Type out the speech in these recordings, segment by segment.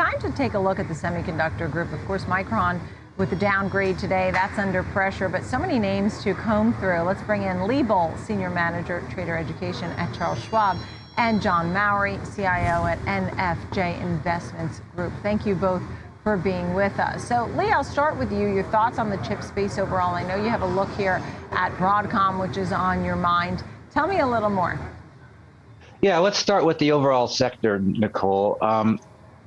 time to take a look at the semiconductor group. Of course, Micron with the downgrade today, that's under pressure, but so many names to comb through. Let's bring in Lee Bohl, Senior Manager, Trader Education at Charles Schwab, and John Mowry, CIO at NFJ Investments Group. Thank you both for being with us. So, Lee, I'll start with you. Your thoughts on the chip space overall. I know you have a look here at Broadcom, which is on your mind. Tell me a little more. Yeah, let's start with the overall sector, Nicole. Um,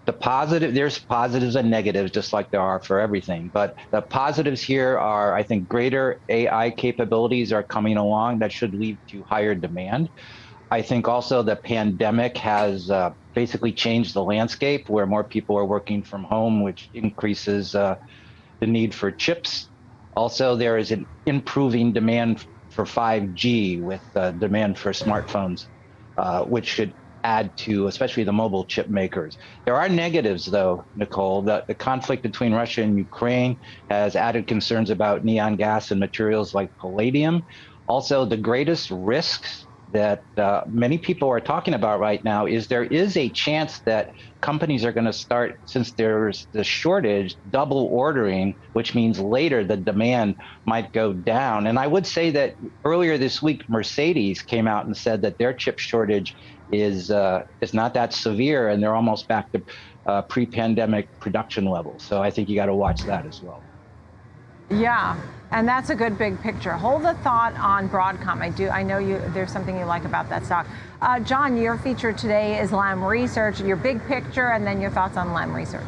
the positive, there's positives and negatives, just like there are for everything. But the positives here are, I think, greater AI capabilities are coming along that should lead to higher demand. I think also the pandemic has uh, basically changed the landscape where more people are working from home, which increases uh, the need for chips. Also, there is an improving demand for 5G with uh, demand for smartphones, uh, which should add to, especially the mobile chip makers. There are negatives, though, Nicole. The, the conflict between Russia and Ukraine has added concerns about neon gas and materials like palladium. Also, the greatest risks that uh, many people are talking about right now is there is a chance that companies are going to start, since there's the shortage, double ordering, which means later the demand might go down. And I would say that earlier this week, Mercedes came out and said that their chip shortage is uh, is not that severe, and they're almost back to uh, pre-pandemic production levels. So I think you got to watch that as well. Yeah, and that's a good big picture. Hold the thought on Broadcom. I do. I know you. There's something you like about that stock. Uh, John, your feature today is Lam Research. Your big picture, and then your thoughts on Lam Research.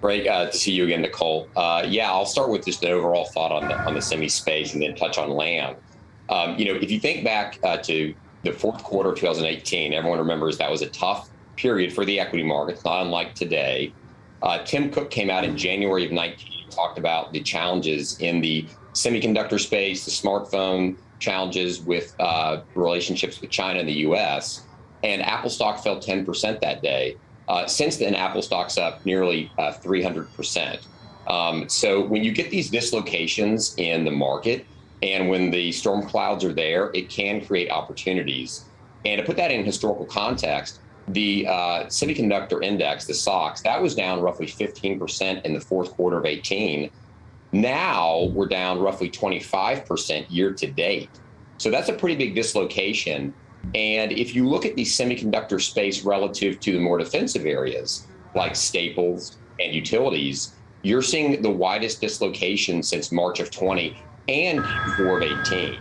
Great uh, to see you again, Nicole. Uh, yeah, I'll start with just an overall thought on the on the semi space, and then touch on Lam. Um, you know, if you think back uh, to the fourth quarter of 2018, everyone remembers that was a tough period for the equity markets, not unlike today. Uh, Tim Cook came out in January of 19 talked about the challenges in the semiconductor space, the smartphone challenges with uh, relationships with China and the US. And Apple stock fell 10% that day. Uh, since then, Apple stock's up nearly uh, 300%. Um, so when you get these dislocations in the market, and when the storm clouds are there, it can create opportunities. And to put that in historical context, the uh, semiconductor index, the SOX, that was down roughly 15% in the fourth quarter of 18. Now we're down roughly 25% year to date. So that's a pretty big dislocation. And if you look at the semiconductor space relative to the more defensive areas like staples and utilities, you're seeing the widest dislocation since March of 20 and Q4 of 18.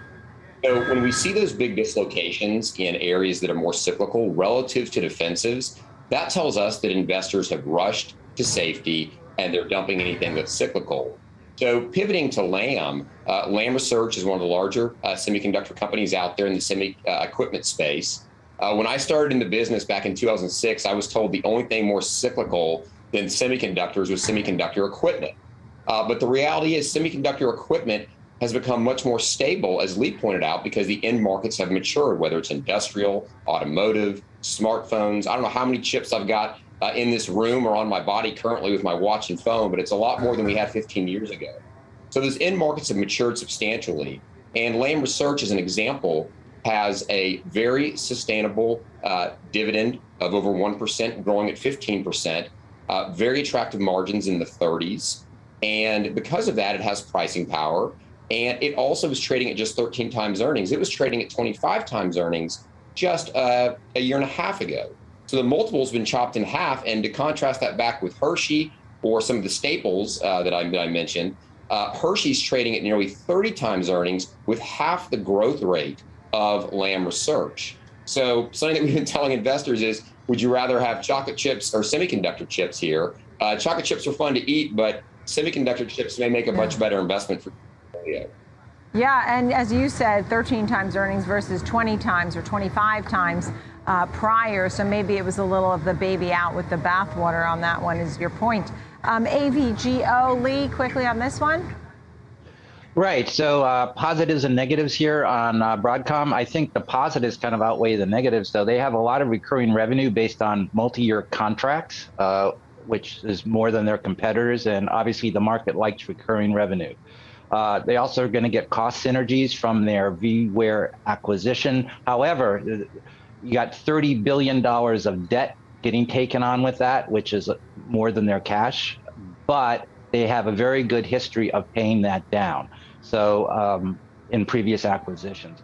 So when we see those big dislocations in areas that are more cyclical relative to defensives, that tells us that investors have rushed to safety and they're dumping anything that's cyclical. So pivoting to Lam, uh, Lam Research is one of the larger uh, semiconductor companies out there in the semi uh, equipment space. Uh, when I started in the business back in 2006, I was told the only thing more cyclical than semiconductors was semiconductor equipment. Uh, but the reality is, semiconductor equipment has become much more stable, as Lee pointed out, because the end markets have matured, whether it's industrial, automotive, smartphones. I don't know how many chips I've got uh, in this room or on my body currently with my watch and phone, but it's a lot more than we had 15 years ago. So those end markets have matured substantially. And Lam Research, as an example, has a very sustainable uh, dividend of over 1%, growing at 15%, uh, very attractive margins in the 30s. And because of that, it has pricing power and it also was trading at just 13 times earnings. It was trading at 25 times earnings just uh, a year and a half ago. So the multiple's been chopped in half. And to contrast that back with Hershey or some of the staples uh, that, I, that I mentioned, uh, Hershey's trading at nearly 30 times earnings with half the growth rate of Lam Research. So something that we've been telling investors is, would you rather have chocolate chips or semiconductor chips here? Uh, chocolate chips are fun to eat, but semiconductor chips may make a much better investment for Yeah, and as you said, 13 times earnings versus 20 times or 25 times uh, prior. So maybe it was a little of the baby out with the bathwater on that one, is your point. Um, AVGO, Lee, quickly on this one. Right. So uh, positives and negatives here on uh, Broadcom. I think the positives kind of outweigh the negatives. So they have a lot of recurring revenue based on multi-year contracts, uh, which is more than their competitors, and obviously the market likes recurring revenue. Uh, they also are going to get cost synergies from their VMware acquisition. However, you got $30 billion of debt getting taken on with that, which is more than their cash, but they have a very good history of paying that down. So um, in previous acquisitions.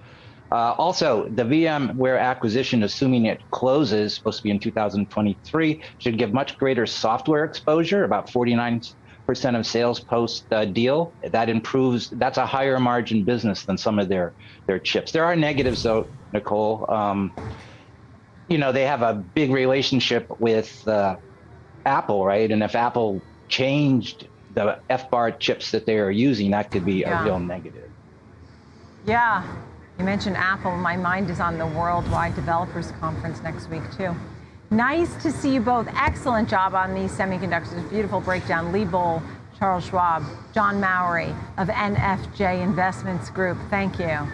Uh, also, the VMware acquisition, assuming it closes, supposed to be in 2023, should give much greater software exposure, about 49% of sales post uh, deal. That improves, that's a higher margin business than some of their, their chips. There are negatives though, Nicole. Um, you know, they have a big relationship with uh, Apple, right? And if Apple changed the FBAR chips that they are using, that could be Yeah. a real negative. Yeah. You mentioned Apple. My mind is on the Worldwide Developers Conference next week, too. Nice to see you both. Excellent job on these semiconductors. Beautiful breakdown. Lee Bohl, Charles Schwab, John Mowry of NFJ Investments Group. Thank you.